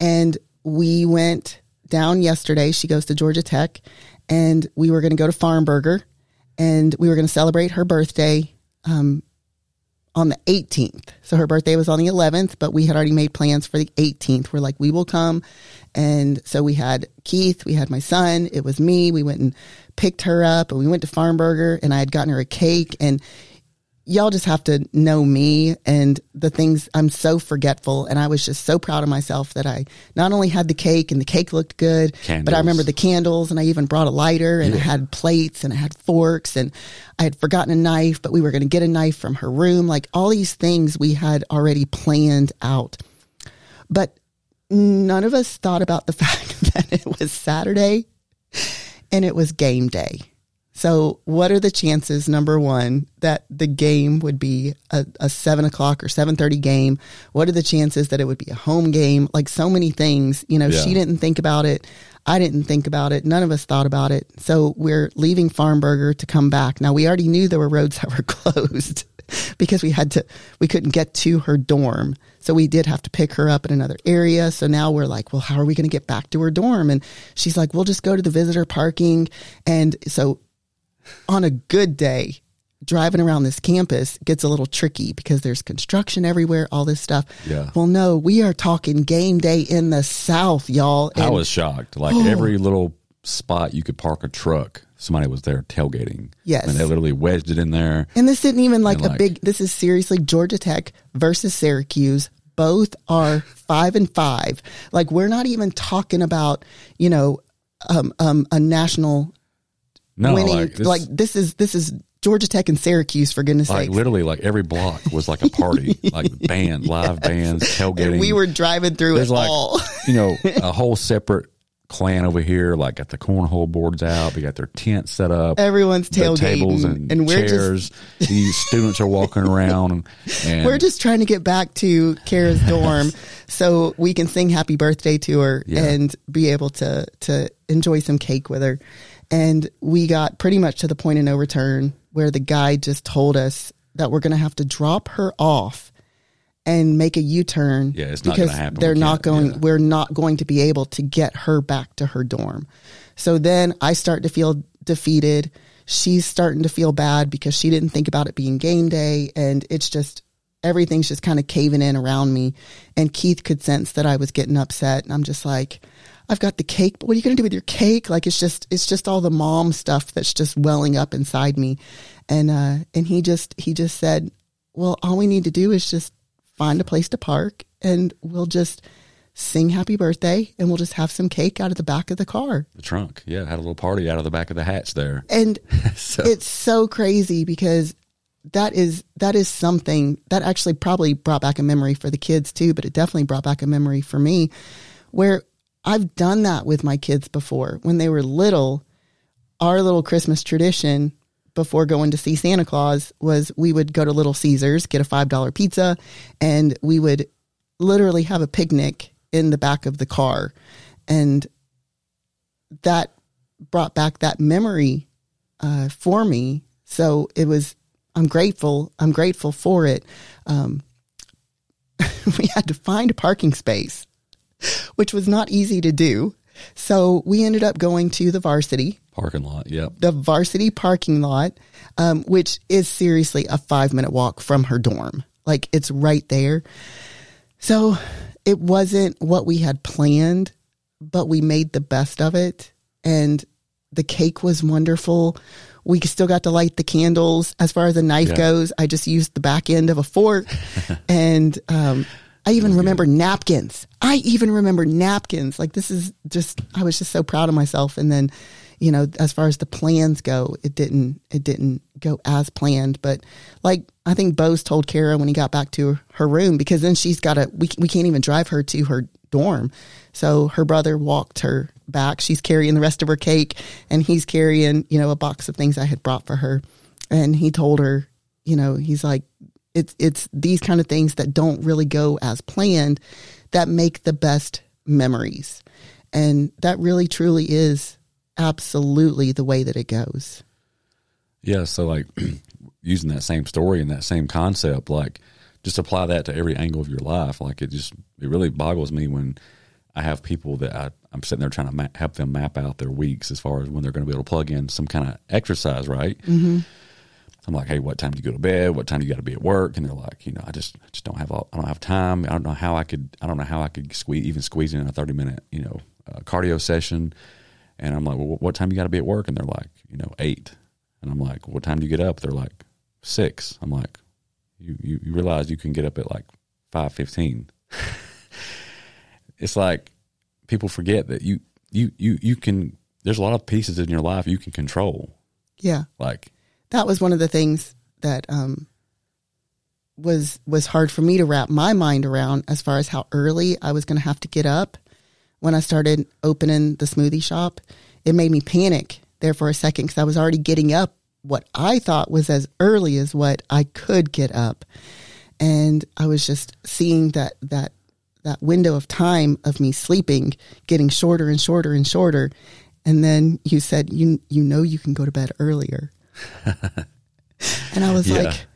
And we went down yesterday. She goes to Georgia Tech and we were going to go to Farm Burger and we were going to celebrate her birthday um, on the 18th. So her birthday was on the 11th, but we had already made plans for the 18th. We're like, we will come. And so we had Keith, we had my son, it was me. We went and picked her up and we went to Farm Burger and I had gotten her a cake and y'all just have to know me and the things I'm so forgetful and I was just so proud of myself that I not only had the cake and the cake looked good, but I Candles. remember the candles and I even brought a lighter and I had plates and I had forks and I had forgotten a knife, but we were going to get a knife from her room. Like all these things we had already planned out. But none of us thought about the fact that it was Saturday and it was game day. So, what are the chances? Number one, that the game would be a, a seven o'clock or seven thirty game. What are the chances that it would be a home game? Like so many things. You know, Yeah. she didn't think about it. I didn't think about it. None of us thought about it. So we're leaving Farm Burger to come back. Now we already knew there were roads that were closed because we had to. We couldn't get to her dorm. So we did have to pick her up in another area. So now we're like, well, how are we going to get back to her dorm? And she's like, we'll just go to the visitor parking. And so on a good day, driving around this campus gets a little tricky because there's construction everywhere, all this stuff. Yeah. Well, no, we are talking game day in the South, y'all. I was shocked. Like Oh. every little spot you could park a truck, somebody was there tailgating. Yes. and they literally wedged it in there. And this isn't even like And, a like- big, this is seriously Georgia Tech versus Syracuse. Both are five and five. Like we're not even talking about, you know, um, um, a national No, winning. like Like this, this, is, this is Georgia Tech and Syracuse for goodness like sake. literally, like every block was like a party, like band, live bands, tailgating. We were driving through There's it like all. you know a whole separate clan over here. Like got the cornhole boards out. They got their tent set up. Everyone's tailgating. tables and, and we're just. These students are walking around, and, and We're just trying to get back to Kara's dorm so we can sing happy birthday to her Yeah. and be able to to enjoy some cake with her. And we got pretty much to the point of no return where the guide just told us that we're going to have to drop her off and make a U-turn Yeah, it's not because gonna happen. they're not going yeah. we're not going to be able to get her back to her dorm. So then I start to feel defeated. She's starting to feel bad because she didn't think about it being game day and it's just everything's just kind of caving in around me. And Keith could sense that I was getting upset and I'm just like I've got the cake, but what are you going to do with your cake? Like it's just it's just all the mom stuff that's just welling up inside me. And uh and he just he just said, "Well, all we need to do is just find a place to park and we'll just sing happy birthday and we'll just have some cake out of the back of the car. the trunk. Yeah, had a little party out of the back of the hatch there. And So it's so crazy because that is that is something that actually probably brought back a memory for the kids too, but it definitely brought back a memory for me where I've done that with my kids before. When they were little, our little Christmas tradition before going to see Santa Claus was we would go to Little Caesars, get a $5 pizza, and we would literally have a picnic in the back of the car. And that brought back that memory uh, for me. So it was, I'm grateful. I'm grateful for it. Um, we had to find a parking space, which was not easy to do. So we ended up going to the varsity, parking lot. Yep. the varsity parking lot, um, which is seriously a five minute walk from her dorm. Like it's right there. So it wasn't what we had planned, but we made the best of it. And the cake was wonderful. We still got to light the candles. As far as a knife Yeah. goes, I just used the back end of a fork. and um, I even oh, remember napkins. I even remember napkins. Like this is just, I was just so proud of myself. And then, you know, as far as the plans go, it didn't, it didn't go as planned. But like I think Bose told Kara when he got back to her room, because then she's got to, we, we can't even drive her to her dorm. So her brother walked her back. She's carrying the rest of her cake and he's carrying, you know, a box of things I had brought for her. And he told her, you know, he's like, it's it's these kind of things that don't really go as planned that make the best memories. And that really truly is absolutely the way that it goes. Yeah, so like using that same story and that same concept, like just apply that to every angle of your life. Like it just it really boggles me when I have people that I, I'm sitting there trying to help them map out their weeks as far as when they're going to be able to plug in some kind of exercise, right? Mm-hmm. I'm like, hey, what time do you go to bed? What time do you got to be at work? And they're like, you know, I just I just don't have all, I don't have time. I don't know how I could I don't know how I could squeeze even squeeze in a 30 minute you know uh, cardio session. And I'm like, well, what time you got to be at work? And they're like, you know, eight. And I'm like, what time do you get up? They're like, six. I'm like, you, you, you realize you can get up at like five fifteen. it's like people forget that you, you, you, you can, there's a lot of pieces in your life you can control. Yeah. Like, That was one of the things that um was was hard for me to wrap my mind around as far as how early I was going to have to get up when I started opening the smoothie shop. It made me panic there for a second because I was already getting up what I thought was as early as what I could get up. And I was just seeing that, that, that window of time of me sleeping getting shorter and shorter and shorter. And then you said, you, you know, you can go to bed earlier. and I was Yeah. like,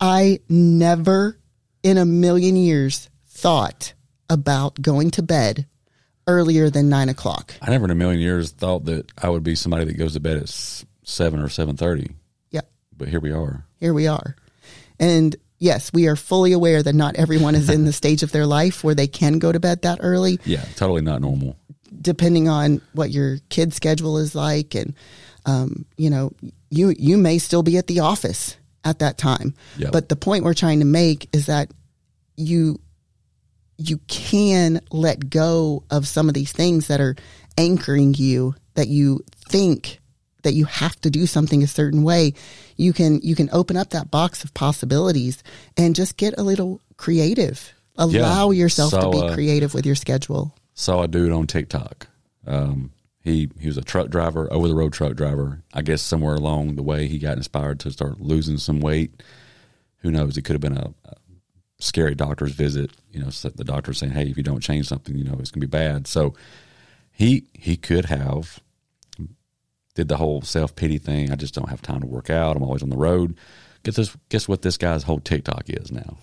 I never in a million years thought about going to bed earlier than nine o'clock. I never in a million years thought that I would be somebody that goes to bed at seven or seven thirty. Yeah, But here we are. here we are. And yes, we are fully aware that not everyone is in the stage of their life where they can go to bed that early, Yeah, totally not normal. depending on what your kid's schedule is like. And, um, you know, you, you may still be at the office at that time. Yep. But the point we're trying to make is that you, you can let go of some of these things that are anchoring you that you think that you have to do something a certain way you can you can open up that box of possibilities and just get a little creative allow yourself So, to be uh, creative with your schedule Saw a dude on TikTok. Um, he he was a truck driver, over the road truck driver. I guess somewhere along the way he got inspired to start losing some weight. Who knows? It could have been a, a scary doctor's visit. You know, the doctor saying, "Hey, if you don't change something, you know it's going to be bad." So he he could have did the whole self pity thing. I just don't have time to work out. I'm always on the road. Guess this, guess what this guy's whole TikTok is now.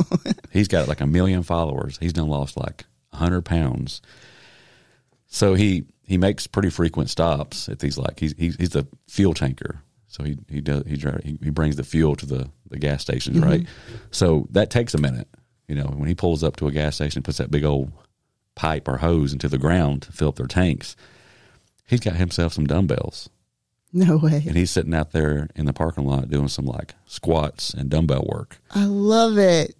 He's got like a million followers. He's done lost like hundred pounds. So he he makes pretty frequent stops at these like he's he's, he's the fuel tanker. So he he does he he, he brings the fuel to the the gas stations, mm-hmm. right? So that takes a minute. You know, when he pulls up to a gas station, and puts that big old pipe or hose into the ground to fill up their tanks. He's got himself some dumbbells no way and he's sitting out there in the parking lot doing some like squats and dumbbell work. i love it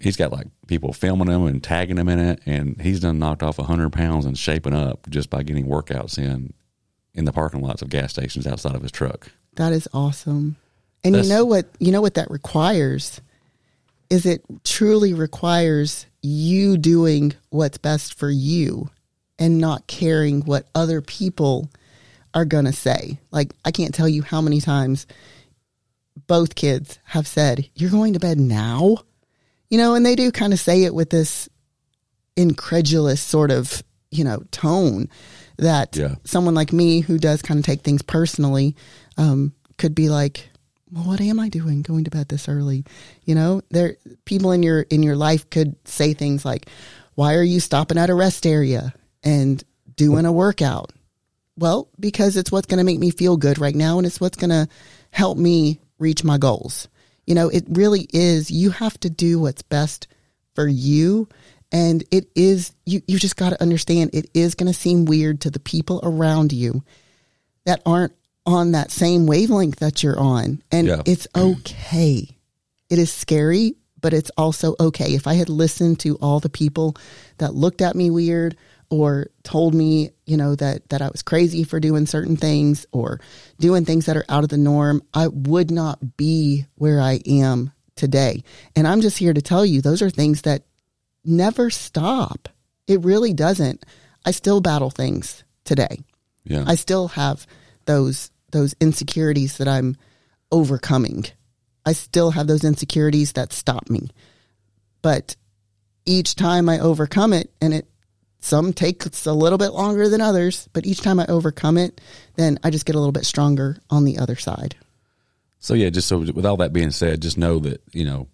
He's got like people filming him and tagging him in it, and he's done knocked off hundred pounds and shaping up just by getting workouts in in the parking lots of gas stations outside of his truck. that is awesome and That's- you know what you know what that requires is it truly requires you doing what's best for you and not caring what other people are going to say. Like, I can't tell you how many times both kids have said, You're going to bed now? You know, and they do kind of say it with this incredulous sort of, you know, tone that Yeah. someone like me who does kind of take things personally um, could be like, well, what am I doing going to bed this early? You know, there people in your in your life could say things like, "Why are you stopping at a rest area and doing a workout?" Well, because it's what's going to make me feel good right now and it's what's going to help me reach my goals. You know, it really is you have to do what's best for you and it is you you just got to understand it is going to seem weird to the people around you that aren't on that same wavelength that you're on. And Yeah. it's okay. It is scary, but it's also okay. If I had listened to all the people that looked at me weird or told me, you know, that that I was crazy for doing certain things or doing things that are out of the norm, I would not be where I am today. And I'm just here to tell you those are things that never stop. It really doesn't. I still battle things today. Yeah, I still have those those insecurities that I'm overcoming. I still have those insecurities that stop me. But each time I overcome it and it some takes a little bit longer than others, but each time I overcome it, then I just get a little bit stronger on the other side. So yeah, just so with all that being said, just know that you know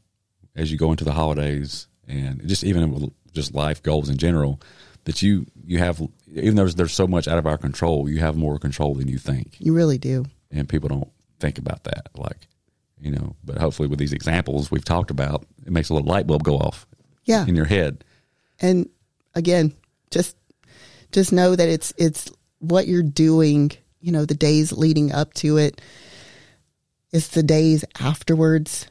as you go into the holidays and just even with just life goals in general, that you you have even though there's, there's so much out of our control, you have more control than you think, You really do. and people don't think about that. Like you know, but hopefully with these examples we've talked about, it makes a little light bulb go off Yeah. in your head. And again, just just know that it's it's what you're doing, you know, the days leading up to it. It's the days afterwards.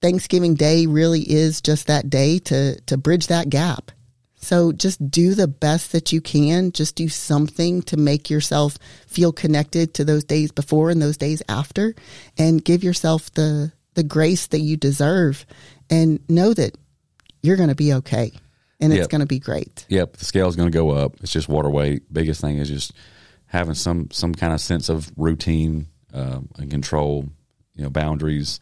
Thanksgiving Day really is just that day to to bridge that gap. So just do the best that you can. Just do something to make yourself feel connected to those days before and those days after and give yourself the the grace that you deserve and know that you're going to be okay and it's Yep. going to be great. Yep, the scale is going to go up. It's just water weight. Biggest thing is just having some some kind of sense of routine um, and control, you know, boundaries,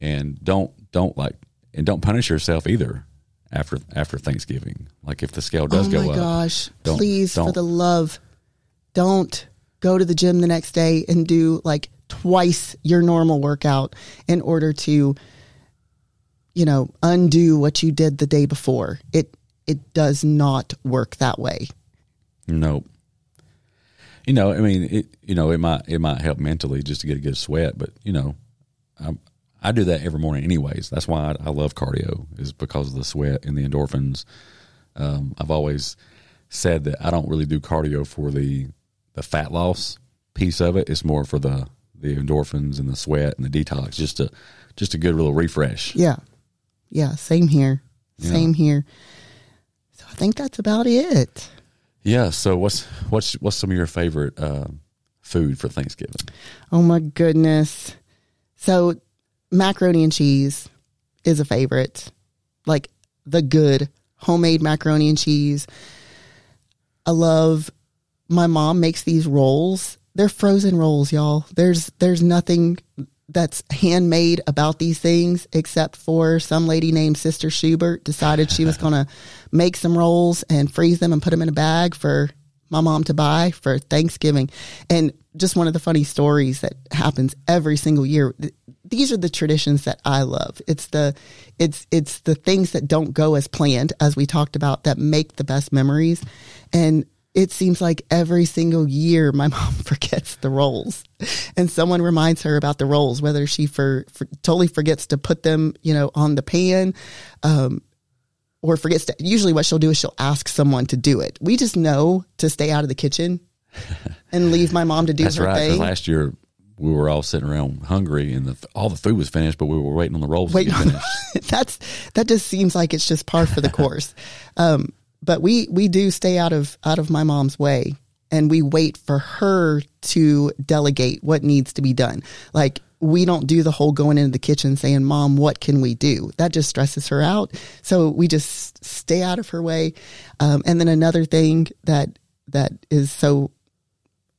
and don't don't like and don't punish yourself either after after Thanksgiving. Like if the scale does oh go my up, gosh! Don't- Please, for don't. the love, don't go to the gym the next day and do like twice your normal workout in order to, you know, undo what you did the day before. It it does not work that way. Nope. You know, I mean, it. You know, it might it might help mentally just to get a good sweat, but you know, I I do that every morning anyways. That's why I, I love cardio is because of the sweat and the endorphins. Um, I've always said that I don't really do cardio for the the fat loss piece of it. It's more for the the endorphins and the sweat and the detox. Just a just a good little refresh. Yeah, yeah. Same here. Same here. So I think that's about it. Yeah. So what's what's what's some of your favorite uh, food for Thanksgiving? Oh my goodness. So macaroni and cheese is a favorite. Like the good homemade macaroni and cheese. I love my mom makes these rolls. They're frozen rolls, y'all. There's there's nothing that's handmade about these things except for some lady named Sister Schubert decided she was going to make some rolls and freeze them and put them in a bag for my mom to buy for Thanksgiving. And just one of the funny stories that happens every single year. These are the traditions that I love. It's the it's it's the things that don't go as planned as we talked about that make the best memories. And it seems like every single year my mom forgets the rolls and someone reminds her about the rolls whether she for, for totally forgets to put them you know on the pan um, or forgets to usually what she'll do is she'll ask someone to do it we just know to stay out of the kitchen and leave my mom to do That's her right. thing last year we were all sitting around hungry, and the, all the food was finished, but we were waiting on the rolls Wait, to get finished. that's that just seems like it's just par for the course. Um, but we we do stay out of out of my mom's way, and we wait for her to delegate what needs to be done. Like we don't do the whole going into the kitchen saying, "Mom, what can we do?" That just stresses her out. So we just stay out of her way. Um, and then another thing that that is so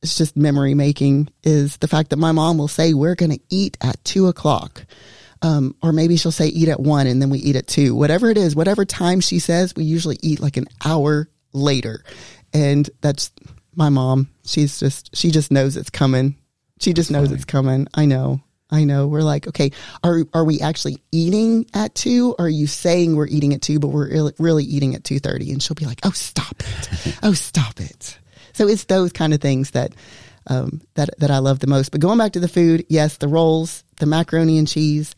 it's just memory making is the fact that my mom will say we're going to eat at two o'clock um, or maybe she'll say eat at one and then we eat at two. Whatever it is whatever time she says we usually eat like an hour later. And that's my mom. She's just she just knows it's coming. She just knows it's coming. I know. I know. We're like okay are are we actually eating at two? Or are you saying we're eating at two but we're really, really eating at 2.30 and she'll be like oh stop it. Oh stop it. So it's those kind of things that um, that that I love the most. But going back to the food, yes, the rolls, the macaroni and cheese,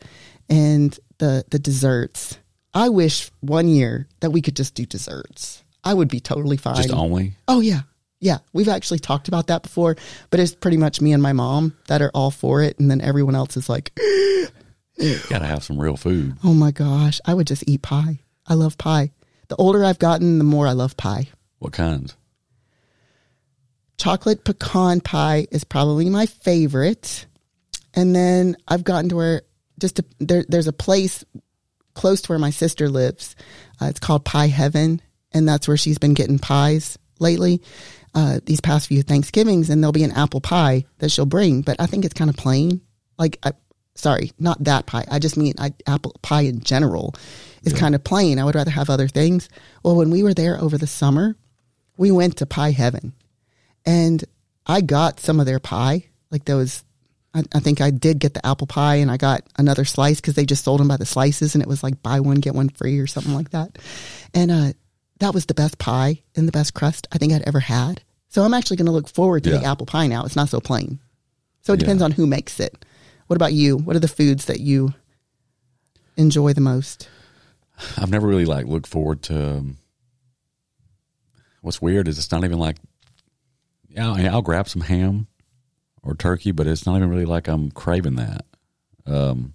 and the the desserts. I wish one year that we could just do desserts. I would be totally fine. Just only. oh yeah, yeah. We've actually talked about that before, but it's pretty much me and my mom that are all for it, and then everyone else is like, Got to have some real food. oh my gosh, I would just eat pie. I love pie. The older I've gotten, the more I love pie. What kinds? Chocolate pecan pie is probably my favorite. And then I've gotten to where just a, there, there's a place close to where my sister lives. Uh, it's called Pie Heaven, and that's where she's been getting pies lately. Uh, these past few Thanksgivings, and there'll be an apple pie that she'll bring, but I think it's kind of plain. Like, I, sorry, not that pie. I just mean I, apple pie in general is kind of plain. I would rather have other things. Well, when we were there over the summer, we went to Pie Heaven and I got some of their pie. Like those, I, I think I did get the apple pie, and I got another slice because they just sold them by the slices, and it was like buy one get one free or something like that. And uh, that was the best pie and the best crust I think I'd ever had. So I'm actually going to look forward to the apple pie now. It's not so plain. So it Yeah. depends on who makes it. What about you? What are the foods that you enjoy the most? I've never really like looked forward to. Um, what's weird is it's not even like. Yeah, I- I'll grab some ham or turkey, but it's not even really like I'm craving that. Um,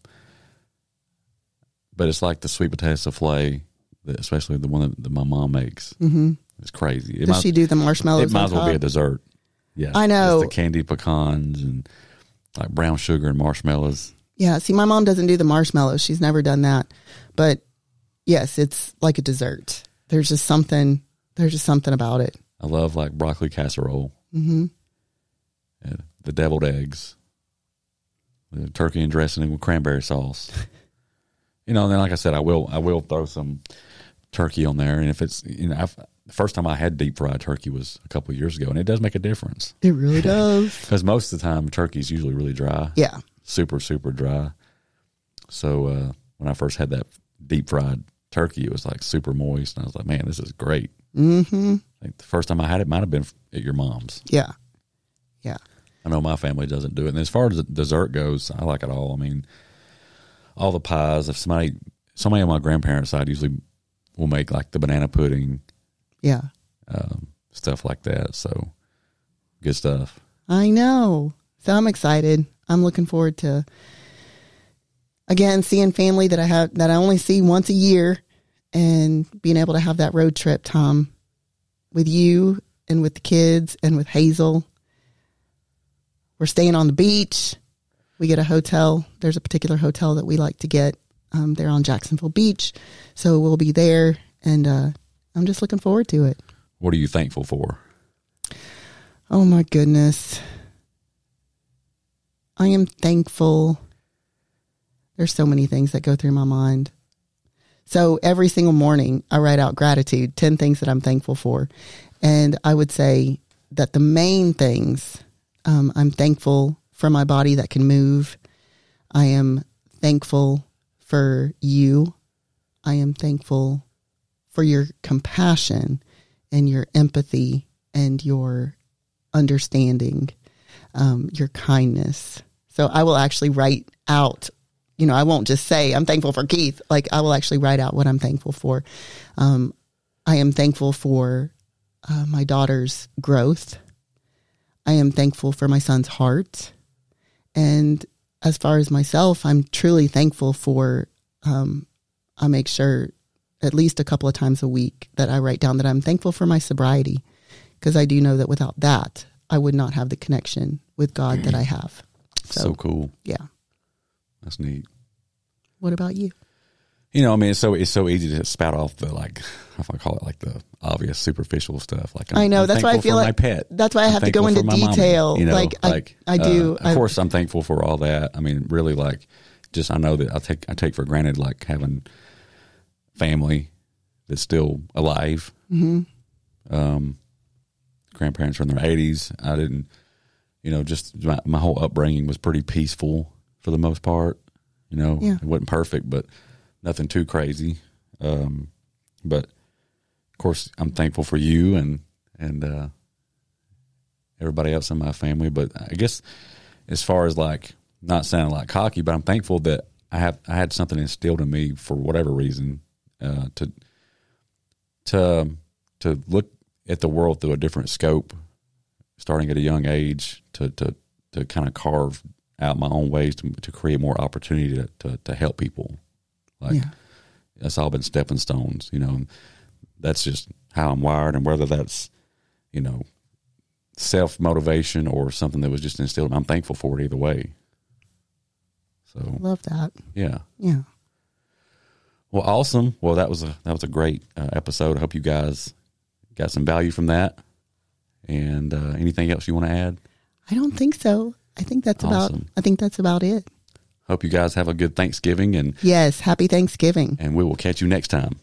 but it's like the sweet potato souffle, especially the one that, my mom makes. Mm-hmm. It's crazy. It Does might, she do the marshmallows? it might as well be a dessert. Yeah, I know. It's the candy pecans and like brown sugar and marshmallows. Yeah, see, my mom doesn't do the marshmallows. She's never done that. But yes, it's like a dessert. There's just something. There's just something about it. I love like broccoli casserole. Uh, the deviled eggs, the turkey and dressing with cranberry sauce. you know, and then like I said, I will I will throw some turkey on there, and if it's you know, I've, the first time I had deep fried turkey was a couple of years ago, and it does make a difference It really does. because most of the time turkey is usually really dry, yeah. super super dry. So uh, when I first had that deep fried turkey, it was like super moist, and I was like, man, this is great. Mm-hmm. I think the first time I had it might have been at your mom's. Yeah. Yeah. I know my family doesn't do it. And as far as the dessert goes, I like it all. I mean, all the pies. If somebody, somebody on my grandparents' side usually will make like the banana pudding, Yeah. um, stuff like that. So good stuff. I know. So I'm excited. I'm looking forward to again seeing family that I have that I only see once a year and being able to have that road trip, Tom, with you and with the kids and with Hazel. We're staying on the beach. We get a hotel. There's a particular hotel that we like to get um, there on Jacksonville Beach. So we'll be there and uh, I'm just looking forward to it. What are you thankful for? Oh my goodness. I am thankful. There's so many things that go through my mind. So every single morning, I write out gratitude, 10 things that I'm thankful for. And I would say that the main things um, I'm thankful for my body that can move. I am thankful for you. I am thankful for your compassion and your empathy and your understanding, um, your kindness. So I will actually write out, you know, I won't just say, I'm thankful for Keith. Like I will actually write out what I'm thankful for. Um, I am thankful for uh, my daughter's growth. I am thankful for my son's heart. And as far as myself, I'm truly thankful for, um, I make sure at least a couple of times a week that I write down that I'm thankful for my sobriety because I do know that without that, I would not have the connection with God that I have. So, So, cool. yeah. That's neat. What about you? You know, I mean, it's so it's so easy to spout off the like, if I call it like the obvious superficial stuff. Like, I'm, I know, I'm that's why I feel like- my pet. that's why I I'm have to go into for my mommy, detail. you know, Like, I- I do. uh, of course, I'm thankful for all that. I mean, really, like, just I know that I take I take for granted like having family that's still alive. Mm-hmm. Um, grandparents are in their 80s. I didn't, you know, just my, my whole upbringing was pretty peaceful for the most part. You know, Yeah. it wasn't perfect, but nothing too crazy. Um, but of course, I'm thankful for you and and uh, everybody else in my family. But I guess as far as like not sounding like cocky, but I'm thankful that I have I had something instilled in me for whatever reason uh, to to to look at the world through a different scope, starting at a young age to to to kind of carve out my own ways to to create more opportunity to to, to help people. Like Yeah. that's all been stepping stones, you know. That's just how I'm wired, and whether that's you know self motivation or something that was just instilled, I'm thankful for it either way. So Love that. yeah. Yeah. Well, awesome. Well, that was a that was a great uh, episode. I hope you guys got some value from that. And uh, anything else you want to add? I don't think so. I think that's about Awesome. I think that's about it. Hope you guys have a good Thanksgiving, and Yes, happy Thanksgiving. and we will catch you next time.